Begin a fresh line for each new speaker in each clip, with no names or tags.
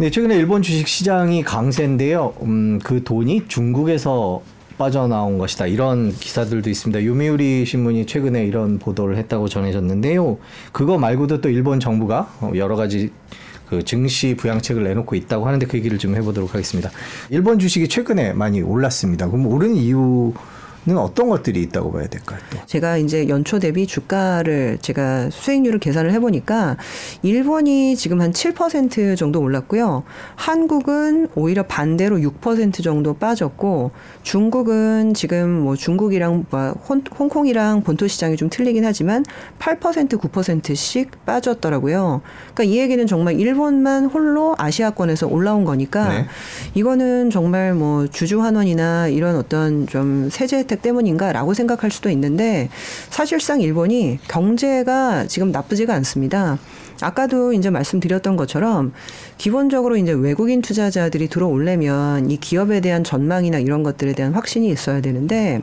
네, 최근에 일본 주식 시장이 강세인데요. 음, 그 돈이 중국에서 빠져나온 것이다. 이런 기사들도 있습니다. 요미우리 신문이 최근에 이런 보도를 했다고 전해졌는데요. 그거 말고도 또 일본 정부가 어, 여러 가지 그 증시 부양책을 내놓고 있다고 하는데 그 얘기를 좀 해보도록 하겠습니다. 일본 주식이 최근에 많이 올랐습니다. 그럼 오른 이유 는 어떤 것들이 있다고 봐야 될까요? 또?
제가 이제 연초 대비 주가를 제가 수익률을 계산을 해보니까 일본이 지금 한 7% 정도 올랐고요. 한국은 오히려 반대로 6% 정도 빠졌고 중국은 지금 뭐 중국이랑 뭐 홍콩이랑 본토 시장이 좀 틀리긴 하지만 8% 9%씩 빠졌더라고요. 그러니까 이 얘기는 정말 일본만 홀로 아시아권에서 올라온 거니까 네. 이거는 정말 뭐 주주 환원이나 이런 어떤 좀 세제 혜택 때문인가라고 생각할 수도 있는데 사실상 일본이 경제가 지금 나쁘지가 않습니다. 아까도 이제 말씀드렸던 것처럼 기본적으로 이제 외국인 투자자들이 들어올려면 이 기업에 대한 전망이나 이런 것들에 대한 확신이 있어야 되는데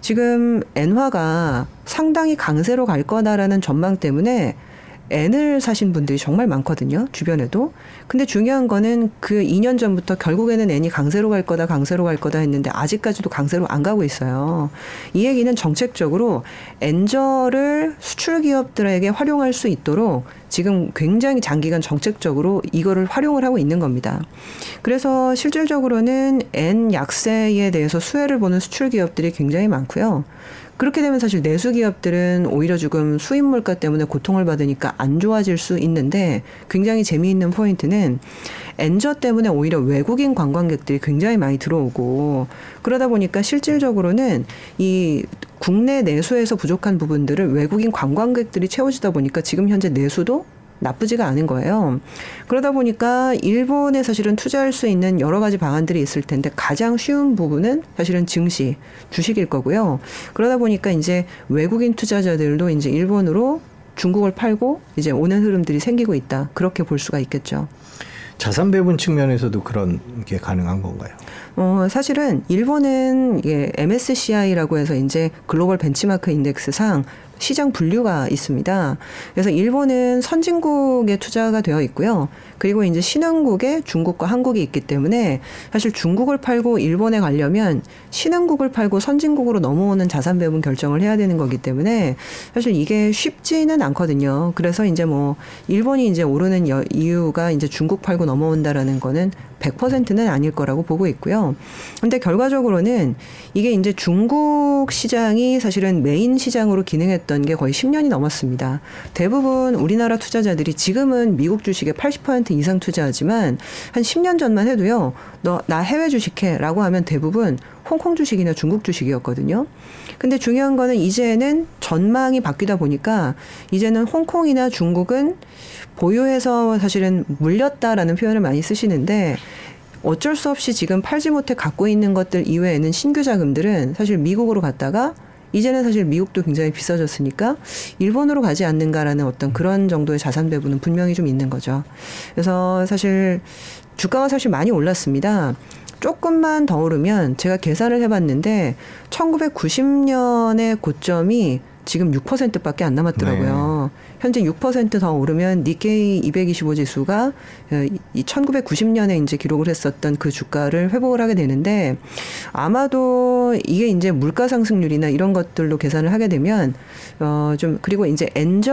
지금 엔화가 상당히 강세로 갈 거다라는 전망 때문에 N을 사신 분들이 정말 많거든요. 주변에도. 근데 중요한 거는 그 2년 전부터 결국에는 N이 강세로 갈 거다, 강세로 갈 거다 했는데 아직까지도 강세로 안 가고 있어요. 이 얘기는 정책적으로 엔저를 수출 기업들에게 활용할 수 있도록 지금 굉장히 장기간 정책적으로 이거를 활용을 하고 있는 겁니다. 그래서 실질적으로는 N 약세에 대해서 수혜를 보는 수출 기업들이 굉장히 많고요. 그렇게 되면 사실 내수 기업들은 오히려 지금 수입 물가 때문에 고통을 받으니까 안 좋아질 수 있는데 굉장히 재미있는 포인트는 엔저 때문에 오히려 외국인 관광객들이 굉장히 많이 들어오고 그러다 보니까 실질적으로는 이 국내 내수에서 부족한 부분들을 외국인 관광객들이 채워주다 보니까 지금 현재 내수도 나쁘지가 않은 거예요. 그러다 보니까 일본에 사실은 투자할 수 있는 여러 가지 방안들이 있을 텐데 가장 쉬운 부분은 사실은 증시, 주식일 거고요. 그러다 보니까 이제 외국인 투자자들도 이제 일본으로 중국을 팔고 이제 오는 흐름들이 생기고 있다. 그렇게 볼 수가 있겠죠.
자산 배분 측면에서도 그런 게 가능한 건가요?
어, 사실은 일본은 이게 MSCI라고 해서 이제 글로벌 벤치마크 인덱스상 시장 분류가 있습니다. 그래서 일본은 선진국에 투자가 되어 있고요. 그리고 이제 신흥국에 중국과 한국이 있기 때문에 사실 중국을 팔고 일본에 가려면 신흥국을 팔고 선진국으로 넘어오는 자산 배분 결정을 해야 되는 거기 때문에 사실 이게 쉽지는 않거든요. 그래서 이제 뭐 일본이 이제 오르는 이유가 이제 중국 팔고 넘어온다라는 거는 100%는 아닐 거라고 보고 있고요. 근데 결과적으로는 이게 이제 중국 시장이 사실은 메인 시장으로 기능했던 게 거의 10년이 넘었습니다. 대부분 우리나라 투자자들이 지금은 미국 주식에 80% 이상 투자하지만 한 10년 전만 해도요. 너 나 해외 주식해라고 하면 대부분 홍콩 주식이나 중국 주식이었거든요. 근데 중요한 거는 이제는 전망이 바뀌다 보니까 이제는 홍콩이나 중국은 보유해서 사실은 물렸다라는 표현을 많이 쓰시는데 어쩔 수 없이 지금 팔지 못해 갖고 있는 것들 이외에는 신규 자금들은 사실 미국으로 갔다가 이제는 사실 미국도 굉장히 비싸졌으니까 일본으로 가지 않는가라는 어떤 그런 정도의 자산 배분은 분명히 좀 있는 거죠. 그래서 사실 주가가 사실 많이 올랐습니다. 조금만 더 오르면 제가 계산을 해봤는데 1990년의 고점이 지금 6%밖에 안 남았더라고요. 네. 현재 6%더 오르면 니케이 225 지수가 1990년에 어, 이제 기록을 했었던 그 주가를 회복을 하게 되는데 아마도 이게 이제 물가 상승률이나 이런 것들로 계산을 하게 되면 어좀 그리고 이제 엔저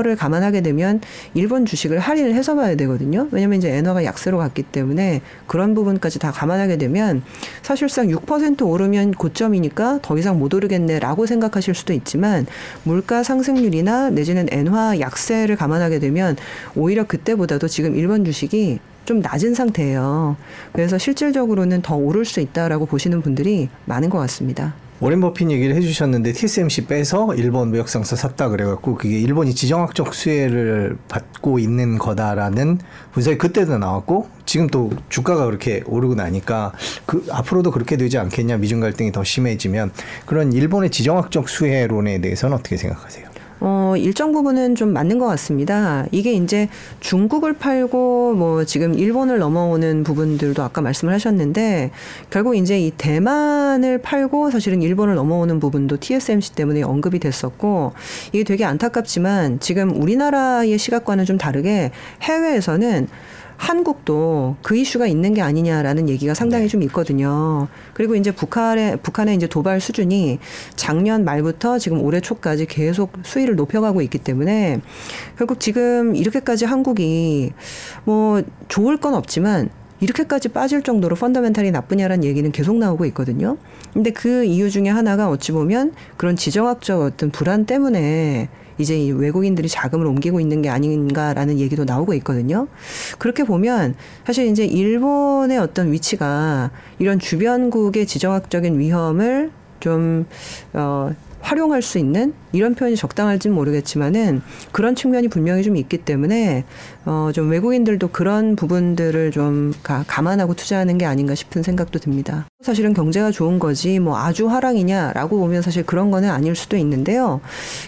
를 감안하게 되면 일본 주식을 할인을 해서 봐야 되거든요. 왜냐면 이제 엔화가 약세로 갔기 때문에 그런 부분까지 다 감안하게 되면 사실상 6% 오르면 고점이니까 더 이상 못 오르겠네라고 생각하실 수도 있지만 물가 상승률이나 내지는 엔화 약세를 감안하게 되면 오히려 그때보다도 지금 일본 주식이 좀 낮은 상태예요. 그래서 실질적으로는 더 오를 수 있다라고 보시는 분들이 많은 것 같습니다.
오렌 버핏 얘기를 해주셨는데 TSMC 빼서 일본 무역상사 샀다 그래갖고 그게 일본이 지정학적 수혜를 받고 있는 거다라는 분석이 그때도 나왔고 지금 또 주가가 그렇게 오르고 나니까 그 앞으로도 그렇게 되지 않겠냐 미중 갈등이 더 심해지면 그런 일본의 지정학적 수혜론에 대해서는 어떻게 생각하세요?
어, 일정 부분은 좀 맞는 것 같습니다. 이게 이제 중국을 팔고 뭐 지금 일본을 넘어오는 부분들도 아까 말씀을 하셨는데 결국 이제 이 대만을 팔고 사실은 일본을 넘어오는 부분도 TSMC 때문에 언급이 됐었고 이게 되게 안타깝지만 지금 우리나라의 시각과는 좀 다르게 해외에서는 한국도 그 이슈가 있는 게 아니냐라는 얘기가 상당히
네.
좀 있거든요. 그리고 이제 북한의 북한의 이제 도발 수준이 작년 말부터 지금 올해 초까지 계속 수위를 높여가고 있기 때문에 결국 지금 이렇게까지 한국이 뭐 좋을 건 없지만 이렇게까지 빠질 정도로 펀더멘탈이 나쁘냐라는 얘기는 계속 나오고 있거든요. 근데 그 이유 중에 하나가 어찌 보면 그런 지정학적 어떤 불안 때문에 이제 이 외국인들이 자금을 옮기고 있는 게 아닌가라는 얘기도 나오고 있거든요. 그렇게 보면 사실 이제 일본의 어떤 위치가 이런 주변국의 지정학적인 위험을 좀, 어, 활용할 수 있는 이런 표현이 적당할지는 모르겠지만은 그런 측면이 분명히 좀 있기 때문에 어 좀 외국인들도 그런 부분들을 좀 가, 감안하고 투자하는 게 아닌가 싶은 생각도 듭니다. 사실은 경제가 좋은 거지 뭐 아주 하락이냐라고 보면 사실 그런 거는 아닐 수도 있는데요.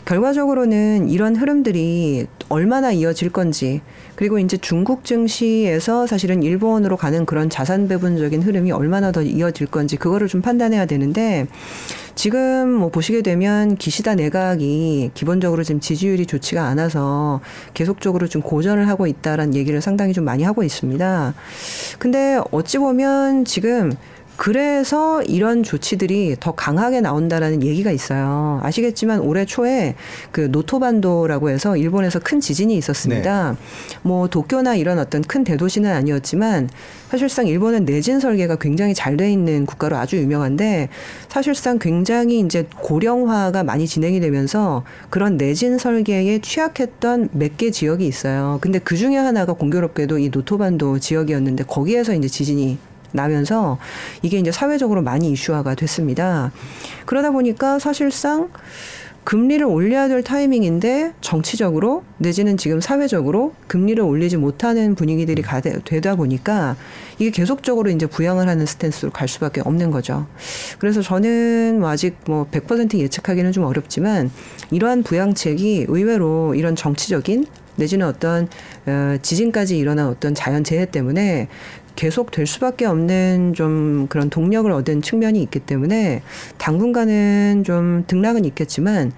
결과적으로는 이런 흐름들이 얼마나 이어질 건지 그리고 이제 중국 증시에서 사실은 일본으로 가는 그런 자산 배분적인 흐름이 얼마나 더 이어질 건지 그거를 좀 판단해야 되는데 지금 뭐 보시게 되면 기시다 내각이 기본적으로 지금 지지율이 좋지가 않아서 계속적으로 좀 고전을 하고 있다라는 얘기를 상당히 좀 많이 하고 있습니다. 근데 어찌 보면 지금 그래서 이런 조치들이 더 강하게 나온다라는 얘기가 있어요. 아시겠지만 올해 초에 그 노토반도라고 해서 일본에서 큰 지진이 있었습니다. 네. 뭐 도쿄나 이런 어떤 큰 대도시는 아니었지만 사실상 일본은 내진 설계가 굉장히 잘 돼 있는 국가로 아주 유명한데 사실상 굉장히 이제 고령화가 많이 진행이 되면서 그런 내진 설계에 취약했던 몇 개 지역이 있어요. 근데 그 중에 하나가 공교롭게도 이 노토반도 지역이었는데 거기에서 이제 지진이 나면서 이게 이제 사회적으로 많이 이슈화가 됐습니다. 그러다 보니까 사실상 금리를 올려야 될 타이밍인데 정치적으로 내지는 지금 사회적으로 금리를 올리지 못하는 분위기들이 가되, 되다 보니까 이게 계속적으로 이제 부양을 하는 스탠스로 갈 수밖에 없는 거죠. 그래서 저는 뭐 아직 뭐 100% 예측하기는 좀 어렵지만 이러한 부양책이 의외로 이런 정치적인 내지는 어떤 어, 지진까지 일어난 어떤 자연 재해 때문에 계속 될 수밖에 없는 좀 그런 동력을 얻은 측면이 있기 때문에 당분간은 좀 등락은 있겠지만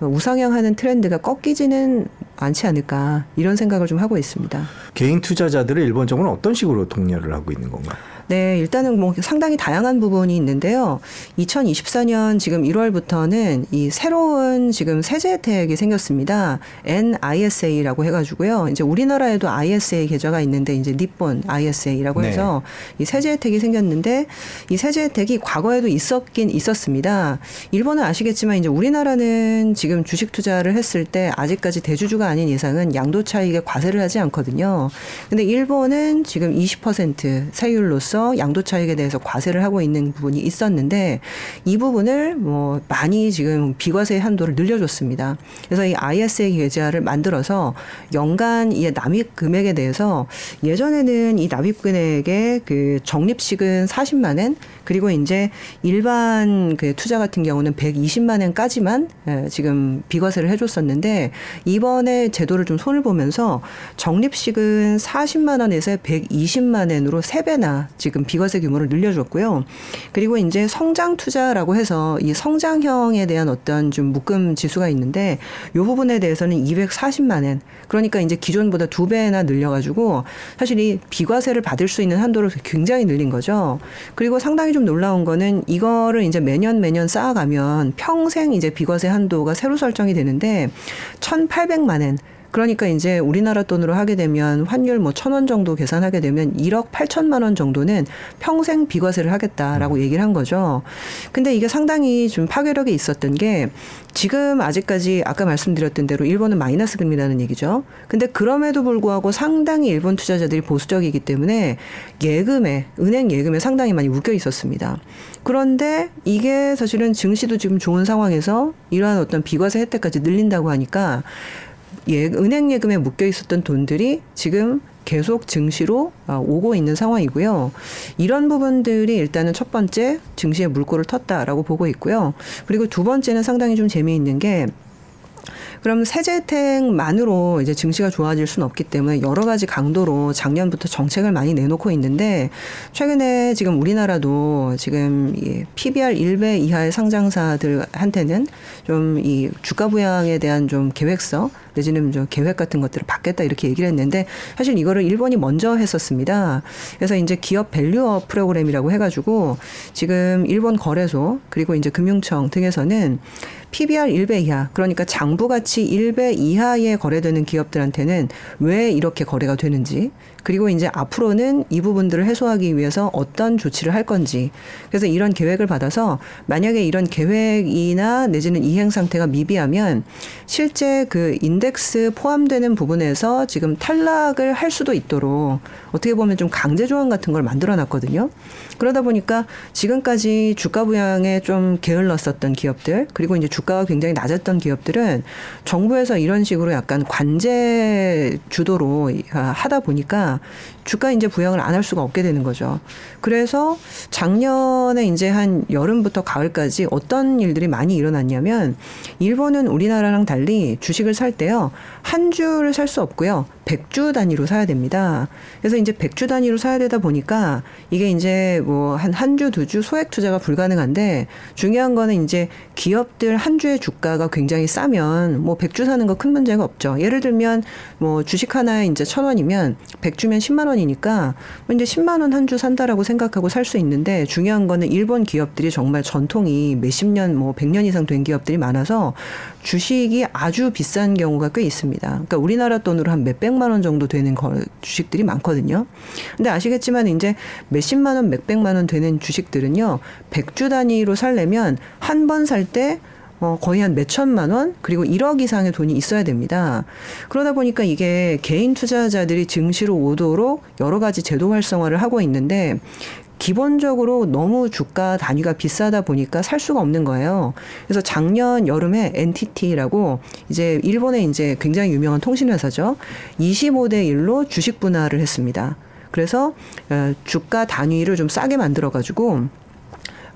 우상향하는 트렌드가 꺾이지는 않지 않을까 이런 생각을 좀 하고 있습니다.
개인 투자자들을 일본 정부는 어떤 식으로 독려를 하고 있는 건가요?
네, 일단은 뭐 상당히 다양한 부분이 있는데요. 2024년 지금 1월부터는 이 새로운 지금 세제 혜택이 생겼습니다. NISA라고 해가지고요. 이제 우리나라에도 ISA 계좌가 있는데 이제 니폰 ISA라고 해서 네. 이 세제 혜택이 생겼는데 이 세제 혜택이 과거에도 있었긴 있었습니다. 일본은 아시겠지만 이제 우리나라는 지금 주식 투자를 했을 때 아직까지 대주주가 아닌 이상은 양도 차익에 과세를 하지 않거든요. 근데 일본은 지금 20% 세율로서 대해서 양도 차익에 대해서 과세를 하고 있는 부분이 있었는데 이 부분을 뭐 많이 지금 비과세 한도를 늘려줬습니다. 그래서 이 ISA 계좌를 만들어서 연간 이 납입 금액에 대해서 예전에는 이 납입 금액의 그 적립식은 40만 원 그리고 이제 일반 그 투자 같은 경우는 120만 원까지만 예, 지금 비과세를 해줬었는데 이번에 제도를 좀 손을 보면서 적립식은 40만 원에서 120만 원으로 3배나 지금 지금 비과세 규모를 늘려줬고요. 그리고 이제 성장 투자라고 해서 이 성장형에 대한 어떤 좀 묶음 지수가 있는데 이 부분에 대해서는 240만 원. 그러니까 이제 기존보다 두 배나 늘려가지고 사실 이 비과세를 받을 수 있는 한도를 굉장히 늘린 거죠. 그리고 상당히 좀 놀라운 거는 이거를 이제 매년 매년 쌓아가면 평생 이제 비과세 한도가 새로 설정이 되는데 1,800만 원. 그러니까 이제 우리나라 돈으로 하게 되면 환율 뭐 천 원 정도 계산하게 되면 1억 8천만 원 정도는 평생 비과세를 하겠다라고 음. 얘기를 한 거죠. 근데 이게 상당히 좀 파괴력이 있었던 게 지금 아직까지 아까 말씀드렸던 대로 일본은 마이너스 금리라는 얘기죠. 근데 그럼에도 불구하고 상당히 일본 투자자들이 보수적이기 때문에 예금에 은행 예금에 상당히 많이 묶여 있었습니다. 그런데 이게 사실은 증시도 지금 좋은 상황에서 이러한 어떤 비과세 혜택까지 늘린다고 하니까 예, 은행 예금에 묶여 있었던 돈들이 지금 계속 증시로 아, 오고 있는 상황이고요. 이런 부분들이 일단은 첫 번째 증시의 물꼬를 텄다라고 보고 있고요. 그리고 두 번째는 상당히 좀 재미있는 게 그럼 세제 혜택만으로 이제 증시가 좋아질 수는 없기 때문에 여러 가지 강도로 작년부터 정책을 많이 내놓고 있는데 최근에 지금 우리나라도 지금 이 PBR 1배 이하의 상장사들한테는 좀 이 주가 부양에 대한 좀 계획서 내지는 좀 계획 같은 것들을 받겠다 이렇게 얘기를 했는데 사실 이거를 일본이 먼저 했었습니다. 그래서 이제 기업 밸류업 프로그램이라고 해가지고 지금 일본 거래소 그리고 이제 금융청 등에서는 PBR 1배 이하, 그러니까 장부 가치 1배 이하에 거래되는 기업들한테는 왜 이렇게 거래가 되는지, 그리고 이제 앞으로는 이 부분들을 해소하기 위해서 어떤 조치를 할 건지. 그래서 이런 계획을 받아서 만약에 이런 계획이나 내지는 이행 상태가 미비하면 실제 그 인덱스 포함되는 부분에서 지금 탈락을 할 수도 있도록 어떻게 보면 좀 강제 조항 같은 걸 만들어 놨거든요. 그러다 보니까 지금까지 주가 부양에 좀 게을렀었던 기업들 그리고 이제 주가가 굉장히 낮았던 기업들은 정부에서 이런 식으로 약간 관제 주도로 하다 보니까 주가 이제 부양을 안 할 수가 없게 되는 거죠. 그래서 작년에 이제 한 여름부터 가을까지 어떤 일들이 많이 일어났냐면 일본은 우리나라랑 달리 주식을 살 때요. 한 주를 살 수 없고요. 백주 단위로 사야 됩니다. 그래서 이제 백주 단위로 사야 되다 보니까 이게 이제 뭐 한 한 주, 두 주 소액 투자가 불가능한데 중요한 거는 이제 기업들 한 주의 주가가 굉장히 싸면 뭐 백 주 사는 거 큰 문제가 없죠. 예를 들면 뭐 주식 하나에 이제 천 원이면 백주면 십만 원이니까 뭐 이제 십만 원 한 주 산다라고 생각하고 살 수 있는데 중요한 거는 일본 기업들이 정말 전통이 몇십 년, 뭐 백 년 이상 된 기업들이 많아서 주식이 아주 비싼 경우가 꽤 있습니다. 그러니까 우리나라 돈으로 한 몇백만 원 정도 되는 거, 주식들이 많거든요. 근데 아시겠지만 이제 몇십만 원, 몇백만 원 되는 주식들은요, 백주 단위로 살려면 한 번 살때 어, 거의 한 몇천만 원, 그리고 1억 이상의 돈이 있어야 됩니다. 그러다 보니까 이게 개인 투자자들이 증시로 오도록 여러 가지 제도 활성화를 하고 있는데, 기본적으로 너무 주가 단위가 비싸다 보니까 살 수가 없는 거예요. 그래서 작년 여름에 NTT라고 이제 일본의 이제 굉장히 유명한 통신 회사죠. 25대 1로 주식 분할을 했습니다. 그래서 어, 주가 단위를 좀 싸게 만들어 가지고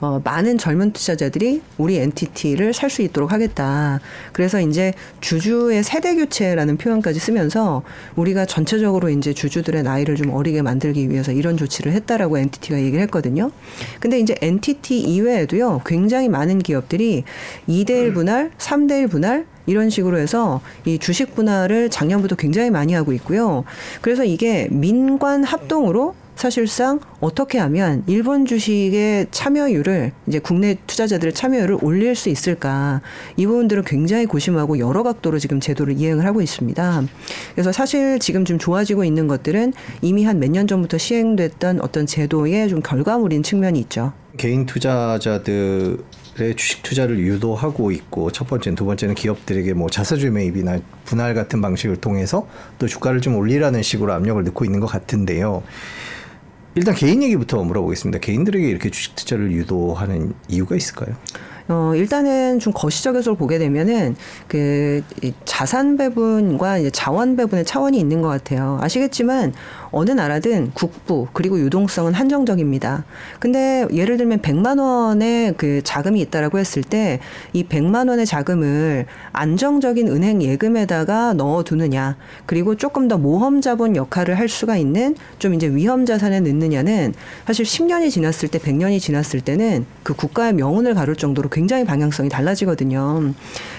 어, 많은 젊은 투자자들이 우리 엔티티를 살 수 있도록 하겠다. 그래서 이제 주주의 세대 교체라는 표현까지 쓰면서 우리가 전체적으로 이제 주주들의 나이를 좀 어리게 만들기 위해서 이런 조치를 했다라고 엔티티가 얘기를 했거든요. 근데 이제 엔티티 이외에도요, 굉장히 많은 기업들이 2대1 분할, 3대1 분할, 이런 식으로 해서 이 주식 분할을 작년부터 굉장히 많이 하고 있고요. 그래서 이게 민관 합동으로 사실상 어떻게 하면 일본 주식의 참여율을 이제 국내 투자자들의 참여율을 올릴 수 있을까 이 부분들을 굉장히 고심하고 여러 각도로 지금 제도를 이행을 하고 있습니다. 그래서 사실 지금 좀 좋아지고 있는 것들은 이미 한 몇 년 전부터 시행됐던 어떤 제도의 좀 결과물인 측면이 있죠.
개인 투자자들 의 주식 투자를 유도하고 있고 첫 번째는 두 번째는 기업들에게 뭐 자사주 매입이나 분할 같은 방식을 통해서 또 주가를 좀 올리라는 식으로 압력을 넣고 있는 것 같은데요. 일단 개인 얘기부터 물어보겠습니다. 개인들에게 이렇게 주식 투자를 유도하는 이유가 있을까요?
어, 일단은 좀 거시적에서 보게 되면은 그 자산 배분과 이제 자원 배분의 차원이 있는 것 같아요. 아시겠지만 어느 나라든 국부 그리고 유동성은 한정적입니다. 근데 예를 들면 100만 원의 그 자금이 있다라고 했을 때 이 100만 원의 자금을 안정적인 은행 예금에다가 넣어 두느냐 그리고 조금 더 모험 자본 역할을 할 수가 있는 좀 이제 위험 자산에 넣느냐는 사실 10년이 지났을 때 100년이 지났을 때는 그 국가의 명운을 가를 정도로 굉장히 방향성이 달라지거든요.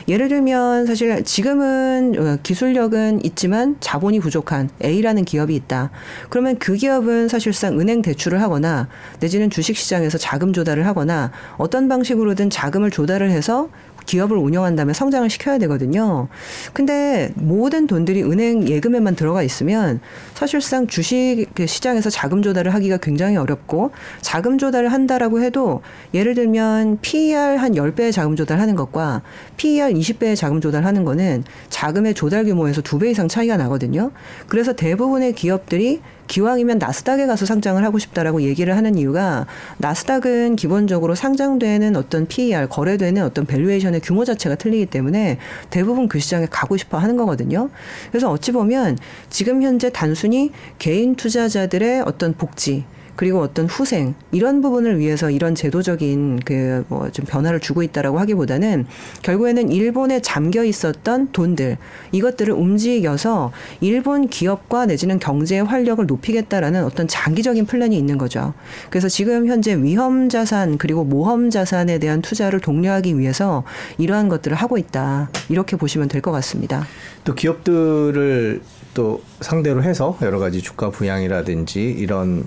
예를 들면 사실 지금은 어, 기술력은 있지만 자본이 부족한 A라는 기업이 있다. 그러면 그 기업은 사실상 은행 대출을 하거나 내지는 주식 시장에서 자금 조달을 하거나 어떤 방식으로든 자금을 조달을 해서 기업을 운영한 다음에 성장을 시켜야 되거든요. 근데 모든 돈들이 은행 예금에만 들어가 있으면 사실상 주식 그 시장에서 자금 조달을 하기가 굉장히 어렵고 자금 조달을 한다라고 해도 예를 들면 PER 한 10배의 자금 조달하는 것과 PER 20배의 자금 조달하는 거는 자금의 조달 규모에서 두 배 이상 차이가 나거든요. 그래서 대부분의 기업들이 기왕이면 나스닥에 가서 상장을 하고 싶다라고 얘기를 하는 이유가 나스닥은 기본적으로 상장되는 어떤 PER 거래되는 어떤 valuation의 규모 자체가 틀리기 때문에 대부분 그 시장에 가고 싶어 하는 거거든요. 그래서 어찌 보면 지금 현재 단순히 개인 투자자들의 어떤 복지 그리고 어떤 후생 이런 부분을 위해서 이런 제도적인 그 뭐 좀 변화를 주고 있다라고 하기보다는 결국에는 일본에 잠겨 있었던 돈들 이것들을 움직여서 일본 기업과 내지는 경제의 활력을 높이겠다라는 어떤 장기적인 플랜이 있는 거죠. 그래서 지금 현재 위험 자산 그리고 모험 자산에 대한 투자를 독려하기 위해서 이러한 것들을 하고 있다. 이렇게 보시면 될 것 같습니다.
또 기업들을 또 상대로 해서 여러 가지 주가 부양이라든지 이런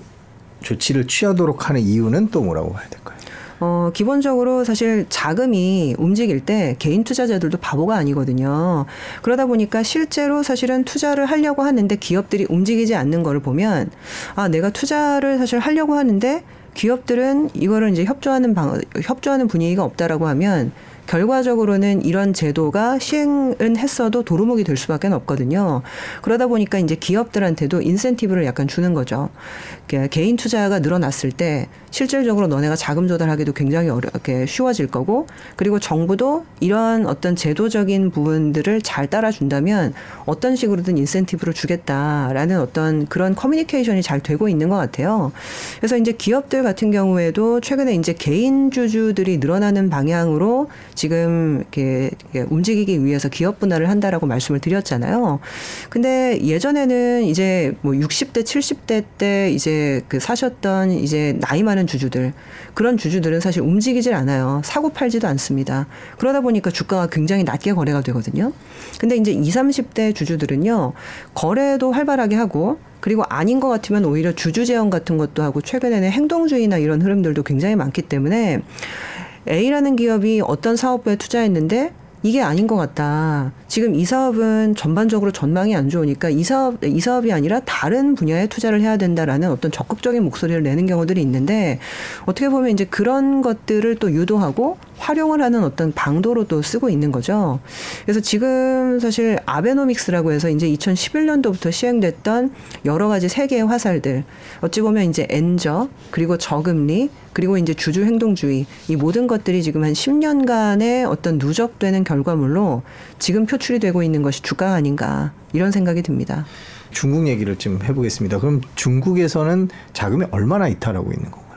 조치를 취하도록 하는 이유는 또 뭐라고 봐야 될까요?
어, 기본적으로 사실 자금이 움직일 때 개인 투자자들도 바보가 아니거든요. 그러다 보니까 실제로 사실은 투자를 하려고 하는데 기업들이 움직이지 않는 거를 보면 아, 내가 투자를 사실 하려고 하는데 기업들은 이거를 이제 협조하는 방, 협조하는 분위기가 없다라고 하면 결과적으로는 이런 제도가 시행은 했어도 도루묵이 될 수밖에 없거든요. 그러다 보니까 이제 기업들한테도 인센티브를 약간 주는 거죠. 개인 투자가 늘어났을 때 실질적으로 너네가 자금 조달하기도 굉장히 어렵게 쉬워질 거고 그리고 정부도 이러한 어떤 제도적인 부분들을 잘 따라준다면 어떤 식으로든 인센티브를 주겠다라는 어떤 그런 커뮤니케이션이 잘 되고 있는 것 같아요. 그래서 이제 기업들 같은 경우에도 최근에 이제 개인 주주들이 늘어나는 방향으로 지금 이렇게 움직이기 위해서 기업 분할을 한다라고 말씀을 드렸잖아요. 근데 예전에는 이제 뭐 60대, 70대 때 이제 그 사셨던 이제 나이 많은 주주들 그런 주주들은 사실 움직이질 않아요. 사고 팔지도 않습니다. 그러다 보니까 주가가 굉장히 낮게 거래가 되거든요. 근데 이제 20, 30대 주주들은요. 거래도 활발하게 하고 그리고 아닌 것 같으면 오히려 주주 제한 같은 것도 하고 최근에는 행동주의나 이런 흐름들도 굉장히 많기 때문에 A라는 기업이 어떤 사업부에 투자했는데 이게 아닌 것 같다. 지금 이 사업은 전반적으로 전망이 안 좋으니까 이 사업 이 사업이 아니라 다른 분야에 투자를 해야 된다라는 어떤 적극적인 목소리를 내는 경우들이 있는데 어떻게 보면 이제 그런 것들을 또 유도하고 활용을 하는 어떤 방도로 또 쓰고 있는 거죠. 그래서 지금 사실 아베노믹스라고 해서 이제 2011년도부터 시행됐던 여러 가지 세계의 화살들 어찌 보면 이제 엔저 그리고 저금리 그리고 이제 주주 행동주의 이 모든 것들이 지금 한 10년간의 어떤 누적되는 결과물로 지금 표출이 되고 있는 것이 주가 아닌가 이런 생각이 듭니다.
중국 얘기를 좀 해보겠습니다. 그럼 중국에서는 자금이 얼마나 이탈하고 있는 건가요?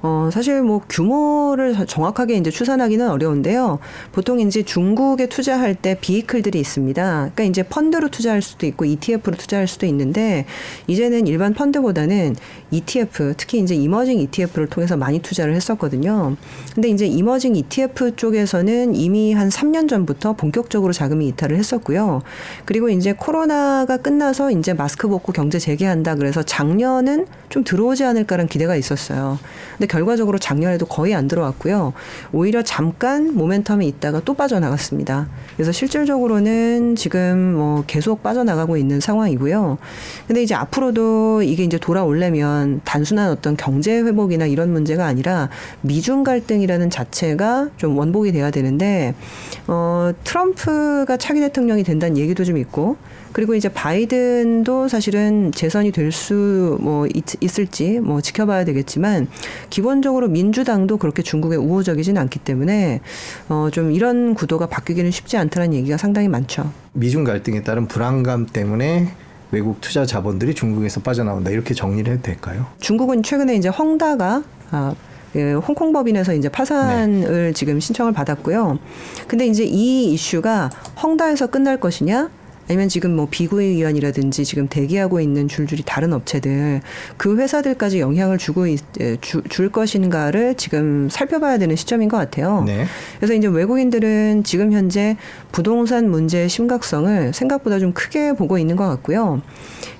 어, 사실 뭐 규모를 정확하게 이제 추산하기는 어려운데요. 보통 이제 중국에 투자할 때 비이클들이 있습니다. 그러니까 이제 펀드로 투자할 수도 있고 ETF로 투자할 수도 있는데 이제는 일반 펀드보다는 ETF, 특히 이제 이머징 ETF를 통해서 많이 투자를 했었거든요. 근데 이제 이머징 ETF 쪽에서는 이미 한 3년 전부터 본격적으로 자금이 이탈을 했었고요. 그리고 이제 코로나가 끝나서 이제 마스크 벗고 경제 재개한다 그래서 작년은 좀 들어오지 않을까라는 기대가 있었어요. 근데 결과적으로 작년에도 거의 안 들어왔고요. 오히려 잠깐 모멘텀이 있다가 또 빠져나갔습니다. 그래서 실질적으로는 지금 뭐 계속 빠져나가고 있는 상황이고요. 근데 이제 앞으로도 이게 이제 돌아올려면 단순한 어떤 경제 회복이나 이런 문제가 아니라 미중 갈등이라는 자체가 좀 원복이 돼야 되는데 어 트럼프가 차기 대통령이 된다는 얘기도 좀 있고 그리고 이제 바이든도 사실은 재선이 될 수 뭐 있을지 뭐 지켜봐야 되겠지만 기본적으로 민주당도 그렇게 중국에 우호적이진 않기 때문에 어 좀 이런 구도가 바뀌기는 쉽지 않다는 얘기가 상당히 많죠.
미중 갈등에 따른 불안감 때문에 외국 투자 자본들이 중국에서 빠져나온다 이렇게 정리를 해도 될까요?
중국은 최근에 이제 헝다가 아, 예, 홍콩 법인에서 이제 파산을 네. 지금 신청을 받았고요. 근데 이제 이 이슈가 헝다에서 끝날 것이냐 아니면 지금 뭐 비구의 위원이라든지 지금 대기하고 있는 줄줄이 다른 업체들 그 회사들까지 영향을 주고 있, 주, 줄 것인가를 지금 살펴봐야 되는 시점인 것 같아요. 네. 그래서 이제 외국인들은 지금 현재 부동산 문제의 심각성을 생각보다 좀 크게 보고 있는 것 같고요.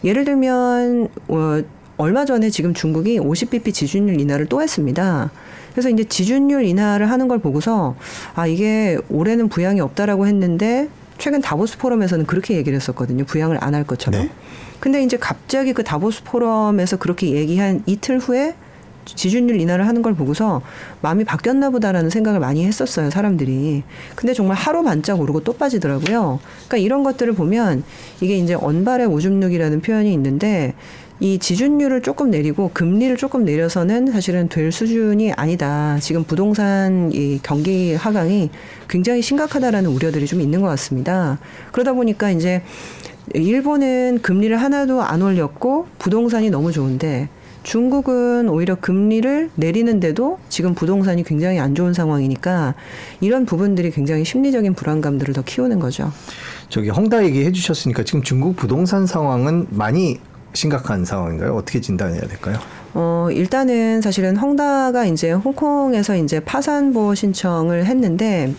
예를 들면 어, 얼마 전에 지금 중국이 50bp 지준율 인하를 또 했습니다. 그래서 이제 지준율 인하를 하는 걸 보고서 아 이게 올해는 부양이 없다라고 했는데 최근 다보스 포럼에서는 그렇게 얘기를 했었거든요. 부양을 안 할 것처럼. 네. 근데 이제 갑자기 그 다보스 포럼에서 그렇게 얘기한 이틀 후에 지준율 인하를 하는 걸 보고서 마음이 바뀌었나 보다라는 생각을 많이 했었어요, 사람들이. 근데 정말 하루 반짝 오르고 또 빠지더라고요. 그러니까 이런 것들을 보면 이게 이제 언발의 오줌누기라는 표현이 있는데 이 지준율을 조금 내리고 금리를 조금 내려서는 사실은 될 수준이 아니다. 지금 부동산 이 경기 하강이 굉장히 심각하다라는 우려들이 좀 있는 것 같습니다. 그러다 보니까 이제 일본은 금리를 하나도 안 올렸고 부동산이 너무 좋은데 중국은 오히려 금리를 내리는데도 지금 부동산이 굉장히 안 좋은 상황이니까 이런 부분들이 굉장히 심리적인 불안감들을 더 키우는 거죠.
저기 헝다 얘기 해 주셨으니까 지금 중국 부동산 상황은 많이 심각한 상황인가요? 어떻게 진단해야 될까요?
어, 일단은 사실은 헝다가 이제 홍콩에서 이제 파산 보호 신청을 했는데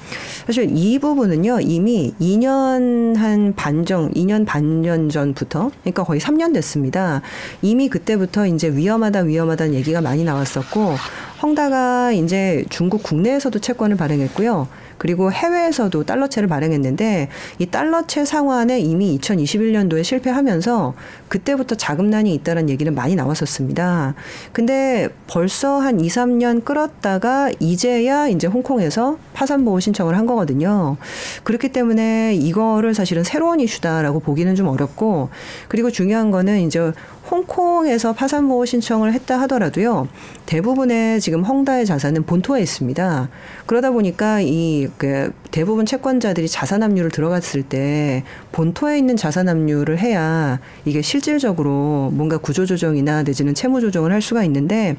사실 이 부분은요, 이미 2년 한 반정, 2년 반년 전부터, 그러니까 거의 3년 됐습니다. 이미 그때부터 이제 위험하다, 위험하다는 얘기가 많이 나왔었고, 헝다가 이제 중국 국내에서도 채권을 발행했고요. 그리고 해외에서도 달러채를 발행했는데 이 달러채 상환에 이미 2021년도에 실패하면서 그때부터 자금난이 있다는 얘기는 많이 나왔었습니다. 근데 벌써 한 2, 3년 끌었다가 이제야 이제 홍콩에서 파산 보호 신청을 한 거거든요. 그렇기 때문에 이거를 사실은 새로운 이슈다라고 보기는 좀 어렵고 그리고 중요한 거는 이제 홍콩에서 파산 보호 신청을 했다 하더라도요. 대부분의 지금 헝다의 자산은 본토에 있습니다. 그러다 보니까 이 그 대부분 채권자들이 자산 압류를 들어갔을 때 본토에 있는 자산 압류를 해야 이게 실질적으로 뭔가 구조 조정이나 내지는 채무 조정을 할 수가 있는데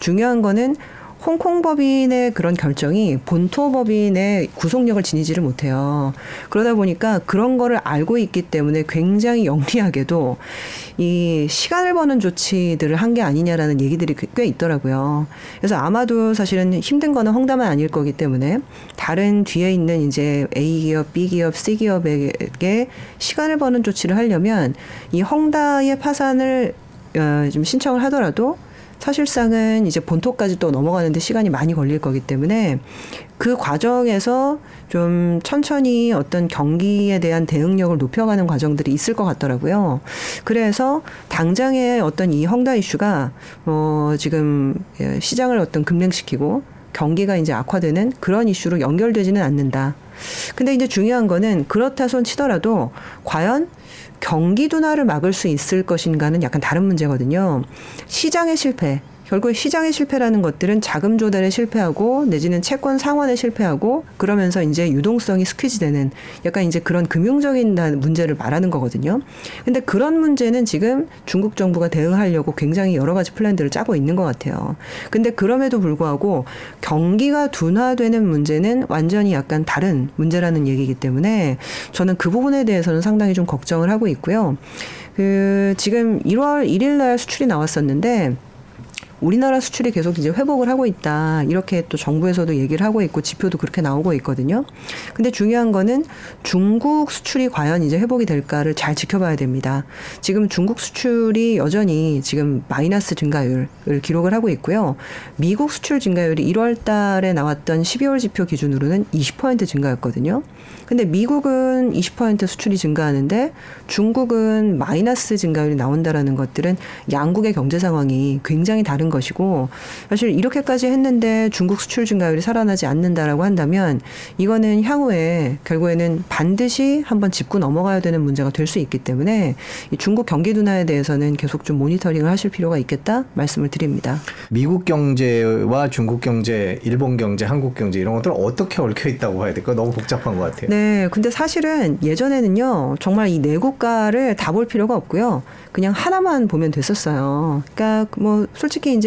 중요한 거는 홍콩 법인의 그런 결정이 본토 법인의 구속력을 지니지를 못해요. 그러다 보니까 그런 거를 알고 있기 때문에 굉장히 영리하게도 이 시간을 버는 조치들을 한 게 아니냐라는 얘기들이 꽤 있더라고요. 그래서 아마도 사실은 힘든 거는 헝다만 아닐 거기 때문에 다른 뒤에 있는 이제 A 기업, B 기업, C 기업에게 시간을 버는 조치를 하려면 이 헝다의 파산을 어, 좀 신청을 하더라도 사실상은 이제 본토까지 또 넘어가는데 시간이 많이 걸릴 거기 때문에 그 과정에서 좀 천천히 어떤 경기에 대한 대응력을 높여가는 과정들이 있을 것 같더라고요. 그래서 당장의 어떤 이 헝다 이슈가 뭐 지금 예, 시장을 어떤 급냉시키고 경기가 이제 악화되는 그런 이슈로 연결되지는 않는다. 근데 이제 중요한 거는 그렇다 손 치더라도 과연 경기 둔화를 막을 수 있을 것인가는 약간 다른 문제거든요. 시장의 실패, 결국 시장의 실패라는 것들은 자금 조달에 실패하고 내지는 채권 상환에 실패하고 그러면서 이제 유동성이 스퀴즈되는 약간 이제 그런 금융적인 문제를 말하는 거거든요. 근데 그런 문제는 지금 중국 정부가 대응하려고 굉장히 여러 가지 플랜들을 짜고 있는 것 같아요. 근데 그럼에도 불구하고 경기가 둔화되는 문제는 완전히 약간 다른 문제라는 얘기이기 때문에 저는 그 부분에 대해서는 상당히 좀 걱정을 하고 있고요. 그 지금 1월 1일 날 수출이 나왔었는데 우리나라 수출이 계속 이제 회복을 하고 있다. 이렇게 또 정부에서도 얘기를 하고 있고 지표도 그렇게 나오고 있거든요. 근데 중요한 거는 중국 수출이 과연 이제 회복이 될까를 잘 지켜봐야 됩니다. 지금 중국 수출이 여전히 지금 마이너스 증가율을 기록을 하고 있고요. 미국 수출 증가율이 1월 달에 나왔던 12월 지표 기준으로는 20% 증가였거든요. 근데 미국은 20% 수출이 증가하는데 중국은 마이너스 증가율이 나온다라는 것들은 양국의 경제 상황이 굉장히 다른 것이고 사실 이렇게까지 했는데 중국 수출 증가율이 살아나지 않는다라고 한다면 이거는 향후에 결국에는 반드시 한번 짚고 넘어가야 되는 문제가 될 수 있기 때문에 이 중국 경기 둔화에 대해서는 계속 좀 모니터링을 하실 필요가 있겠다 말씀을 드립니다.
미국 경제와 중국 경제, 일본 경제, 한국 경제 이런 것들 어떻게 얽혀 있다고 봐야 될까? 너무 복잡한 것 같아요.
네, 근데 사실은 예전에는요 정말 이 네 국가를 다 볼 필요가 없고요. 그냥 하나만 보면 됐었어요. 그러니까 뭐 솔직히 이제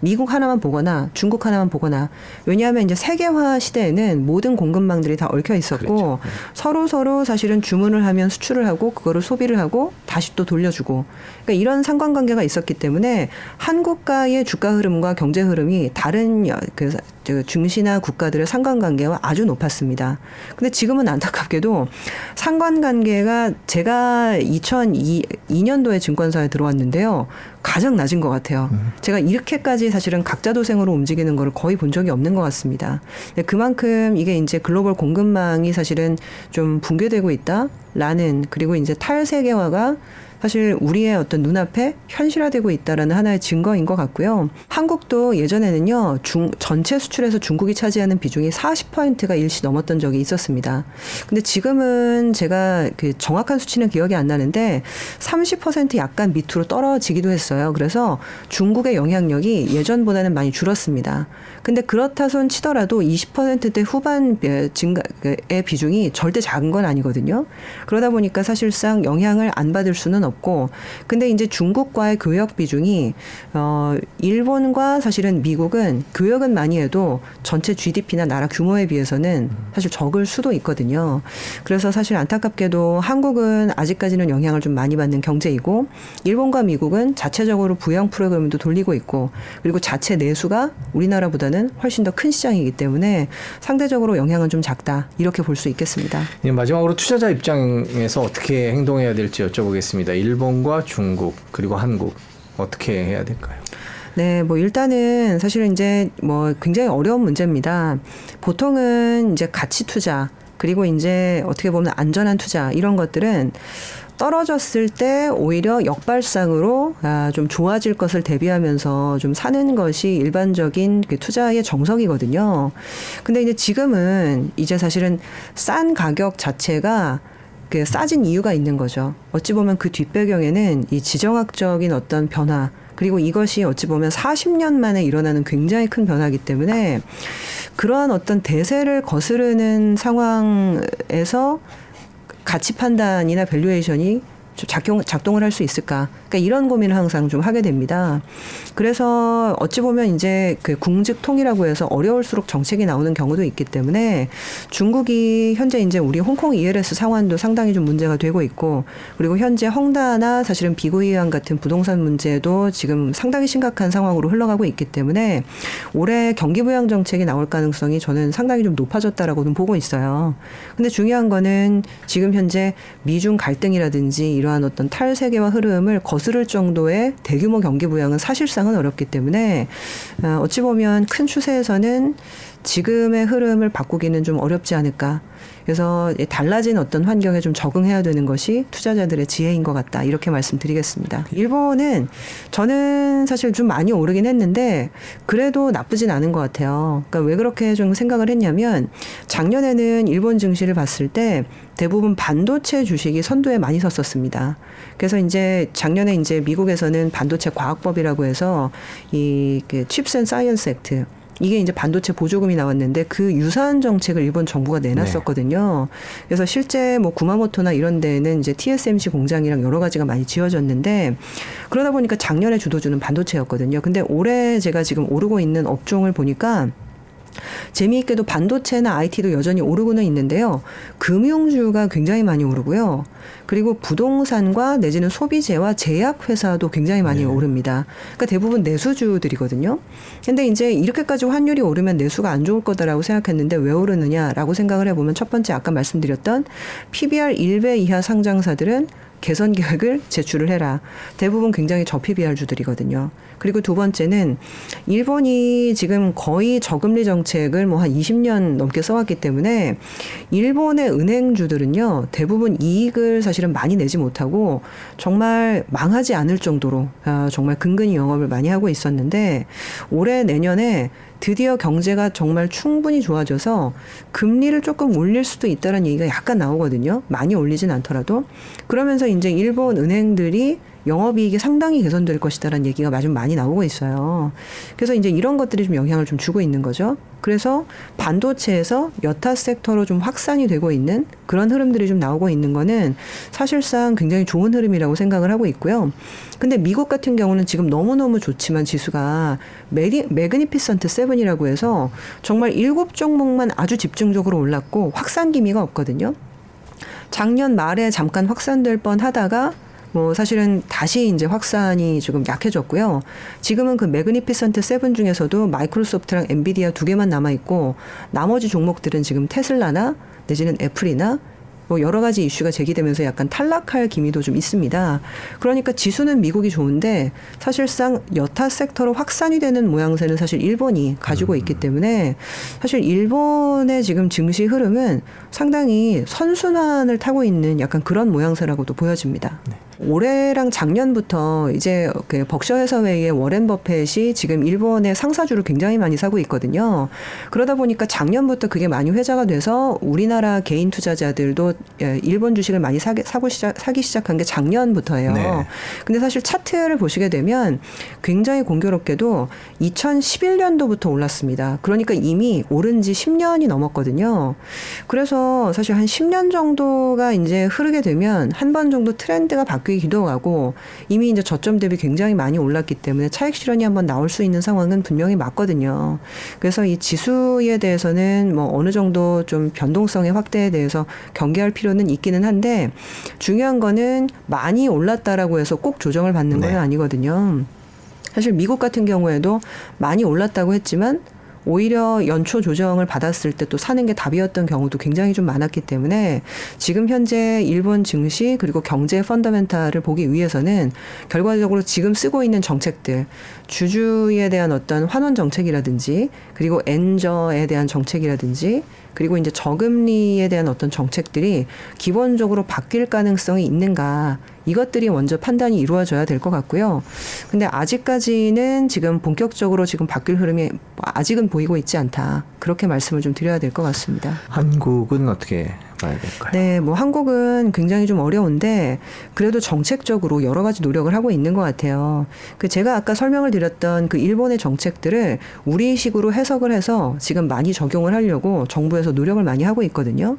미국 하나만 보거나 중국 하나만 보거나 왜냐하면 이제 세계화 시대에는 모든 공급망들이 다 얽혀 있었고 그렇죠. 네. 서로 서로 사실은 주문을 하면 수출을 하고 그거를 소비를 하고 다시 또 돌려주고 그러니까 이런 상관관계가 있었기 때문에 한국가의 주가 흐름과 경제 흐름이 다른 그 중시나 국가들의 상관관계와 아주 높았습니다. 근데 지금은 안타깝게도 상관관계가 제가 2002년도에 증권사에 들어왔는데요. 가장 낮은 것 같아요. 음. 제가 이렇게까지 사실은 각자 도생으로 움직이는 거를 거의 본 적이 없는 것 같습니다. 그만큼 이게 이제 글로벌 공급망이 사실은 좀 붕괴되고 있다라는 그리고 이제 탈세계화가 사실 우리의 어떤 눈앞에 현실화되고 있다라는 하나의 증거인 것 같고요. 한국도 예전에는요, 중, 전체 수출에서 중국이 차지하는 비중이 40%가 일시 넘었던 적이 있었습니다. 근데 지금은 제가 그 정확한 수치는 기억이 안 나는데 30% 약간 밑으로 떨어지기도 했어요. 그래서 중국의 영향력이 예전보다는 많이 줄었습니다. 근데 그렇다 손 치더라도 20%대 후반 증가의 비중이 절대 작은 건 아니거든요. 그러다 보니까 사실상 영향을 안 받을 수는 없 있었고 근데 이제 중국과의 교역 비중이 어 일본과 사실은 미국은 교역은 많이 해도 전체 GDP나 나라 규모에 비해서는 사실 적을 수도 있거든요. 그래서 사실 안타깝게도 한국은 아직까지는 영향을 좀 많이 받는 경제이고 일본과 미국은 자체적으로 부양 프로그램도 돌리고 있고 그리고 자체 내수가 우리나라보다는 훨씬 더 큰 시장이기 때문에 상대적으로 영향은 좀 작다 이렇게 볼 수 있겠습니다.
예, 마지막으로 투자자 입장에서 어떻게 행동해야 될지 여쭤보겠습니다. 일본과 중국 그리고 한국 어떻게 해야 될까요?
네, 뭐 일단은 사실은 이제 뭐 굉장히 어려운 문제입니다. 보통은 이제 가치 투자 그리고 이제 어떻게 보면 안전한 투자 이런 것들은 떨어졌을 때 오히려 역발상으로 아, 좀 좋아질 것을 대비하면서 좀 사는 것이 일반적인 그 투자의 정석이거든요. 근데 이제 지금은 이제 사실은 싼 가격 자체가 그 싸진 이유가 있는 거죠. 어찌 보면 그 뒷배경에는 이 지정학적인 어떤 변화 그리고 이것이 어찌 보면 40년 만에 일어나는 굉장히 큰 변화이기 때문에 그러한 어떤 대세를 거스르는 상황에서 가치 판단이나 valuation이 작용, 작동을 할 수 있을까? 그러니까 이런 고민을 항상 좀 하게 됩니다. 그래서 어찌 보면 이제 그 궁즉통이라고 해서 어려울수록 정책이 나오는 경우도 있기 때문에 중국이 현재 이제 우리 홍콩 ELS 상환도 상당히 좀 문제가 되고 있고 그리고 현재 헝다나 사실은 비구이위안 같은 부동산 문제도 지금 상당히 심각한 상황으로 흘러가고 있기 때문에 올해 경기 부양 정책이 나올 가능성이 저는 상당히 좀 높아졌다라고는 보고 있어요. 근데 중요한 거는 지금 현재 미중 갈등이라든지 이러한 어떤 탈세계화 흐름을 거스를 정도의 대규모 경기 부양은 사실상은 어렵기 때문에 어, 어찌 보면 큰 추세에서는 지금의 흐름을 바꾸기는 좀 어렵지 않을까. 그래서 달라진 어떤 환경에 좀 적응해야 되는 것이 투자자들의 지혜인 것 같다. 이렇게 말씀드리겠습니다. 일본은 저는 사실 좀 많이 오르긴 했는데 그래도 나쁘진 않은 것 같아요. 그러니까 왜 그렇게 좀 생각을 했냐면 작년에는 일본 증시를 봤을 때 대부분 반도체 주식이 선두에 많이 섰었습니다. 그래서 이제 작년에 이제 미국에서는 반도체 과학법이라고 해서 이 그 CHIPS Science Act 이게 이제 반도체 보조금이 나왔는데 그 유사한 정책을 일본 정부가 내놨었거든요. 네. 그래서 실제 뭐 구마모토나 이런 데에는 이제 TSMC 공장이랑 여러 가지가 많이 지어졌는데 그러다 보니까 작년에 주도주는 반도체였거든요. 근데 올해 제가 지금 오르고 있는 업종을 보니까 재미있게도 반도체나 IT도 여전히 오르고는 있는데요. 금융주가 굉장히 많이 오르고요. 그리고 부동산과 내지는 소비재와 제약회사도 굉장히 많이 네. 오릅니다. 그러니까 대부분 내수주들이거든요. 근데 이제 이렇게까지 환율이 오르면 내수가 안 좋을 거다라고 생각했는데 왜 오르느냐라고 생각을 해보면 첫 번째 아까 말씀드렸던 PBR 1배 이하 상장사들은 개선 계획을 제출을 해라. 대부분 굉장히 저PBR주들이거든요. 그리고 두 번째는 일본이 지금 거의 저금리 정책을 뭐 한 20년 넘게 써왔기 때문에 일본의 은행주들은요 대부분 이익을 사실 은 많이 내지 못하고 정말 망하지 않을 정도로 아, 정말 근근히 영업을 많이 하고 있었는데 올해 내년에 드디어 경제가 정말 충분히 좋아져서 금리를 조금 올릴 수도 있다는 얘기가 약간 나오거든요. 많이 올리진 않더라도 그러면서 이제 일본 은행들이 영업이익이 상당히 개선될 것이다라는 얘기가 좀 많이 나오고 있어요. 그래서 이제 이런 것들이 좀 영향을 좀 주고 있는 거죠. 그래서 반도체에서 여타 섹터로 좀 확산이 되고 있는 그런 흐름들이 좀 나오고 있는 거는 사실상 굉장히 좋은 흐름이라고 생각을 하고 있고요. 근데 미국 같은 경우는 지금 너무너무 좋지만 지수가 메리, Magnificent Seven이라고 해서 정말 일곱 종목만 아주 집중적으로 올랐고 확산 기미가 없거든요. 작년 말에 잠깐 확산될 뻔 하다가 뭐 사실은 다시 이제 확산이 조금 약해졌고요. 지금은 그 Magnificent Seven 중에서도 마이크로소프트랑 엔비디아 두 개만 남아 있고 나머지 종목들은 지금 테슬라나 내지는 애플이나 뭐 여러 가지 이슈가 제기되면서 약간 탈락할 기미도 좀 있습니다. 그러니까 지수는 미국이 좋은데 사실상 여타 섹터로 확산이 되는 모양새는 사실 일본이 가지고 음. 있기 때문에 사실 일본의 지금 증시 흐름은 상당히 선순환을 타고 있는 약간 그런 모양새라고도 보여집니다. 네. 올해랑 작년부터 이제 그 벅셔 회사회의 워렌 버펫이 지금 일본의 상사주를 굉장히 많이 사고 있거든요. 그러다 보니까 작년부터 그게 많이 회자가 돼서 우리나라 개인 투자자들도 예, 일본 주식을 많이 사기, 사고 시작, 사기 시작한 게 작년부터예요.
네.
근데 사실 차트를 보시게 되면 굉장히 공교롭게도 2011년도부터 올랐습니다. 그러니까 이미 오른 지 10년이 넘었거든요. 그래서 사실 한 10년 정도가 이제 흐르게 되면 한 번 정도 트렌드가 바뀌 기도 하고 이미 이제 저점 대비 굉장히 많이 올랐기 때문에 차익 실현이 한번 나올 수 있는 상황은 분명히 맞거든요. 그래서 이 지수에 대해서는 뭐 어느 정도 좀 변동성의 확대에 대해서 경계할 필요는 있기는 한데 중요한 거는 많이 올랐다라고 해서 꼭 조정을 받는 건
네.
아니거든요. 사실 미국 같은 경우에도 많이 올랐다고 했지만 오히려 연초 조정을 받았을 때 또 사는 게 답이었던 경우도 굉장히 좀 많았기 때문에 지금 현재 일본 증시 그리고 경제 펀더멘탈을 보기 위해서는 결과적으로 지금 쓰고 있는 정책들 주주에 대한 어떤 환원 정책이라든지 그리고 엔저에 대한 정책이라든지 그리고 이제 저금리에 대한 어떤 정책들이 기본적으로 바뀔 가능성이 있는가 이것들이 먼저 판단이 이루어져야 될 것 같고요. 근데 아직까지는 지금 본격적으로 지금 바뀔 흐름이 아직은 보이고 있지 않다. 그렇게 말씀을 좀 드려야 될 것 같습니다.
한국은 어떻게 봐야 될까요?
네, 뭐 한국은 굉장히 좀 어려운데 그래도 정책적으로 여러 가지 노력을 하고 있는 것 같아요. 그 제가 아까 설명을 드렸던 그 일본의 정책들을 우리식으로 해석을 해서 지금 많이 적용을 하려고 정부에서 노력을 많이 하고 있거든요.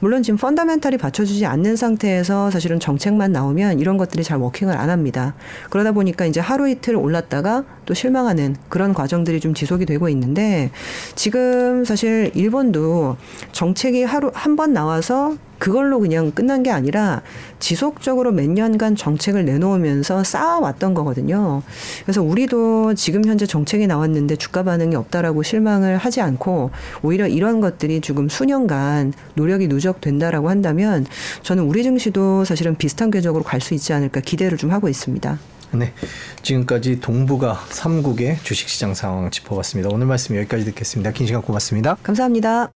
물론 지금 펀더멘탈이 받쳐주지 않는 상태에서 사실은 정책만 나오면 이런 것들이 잘 워킹을 안 합니다. 그러다 보니까 이제 하루 이틀 올랐다가 또 실망하는 그런 과정들이 좀 지속이 되고 있는데 지금 사실 일본도 정책이 하루 한 번 나와 서 그걸로 그냥 끝난 게 아니라 지속적으로 몇 년간 정책을 내놓으면서 쌓아왔던 거거든요. 그래서 우리도 지금 현재 정책이 나왔는데 주가 반응이 없다라고 실망을 하지 않고 오히려 이런 것들이 조금 수년간 노력이 누적된다라고 한다면 저는 우리 증시도 사실은 비슷한 궤적으로 갈 수 있지 않을까 기대를 좀 하고 있습니다.
네. 지금까지 동부가 3국의 주식시장 상황 짚어봤습니다. 오늘 말씀 여기까지 듣겠습니다. 긴 시간 고맙습니다.
감사합니다.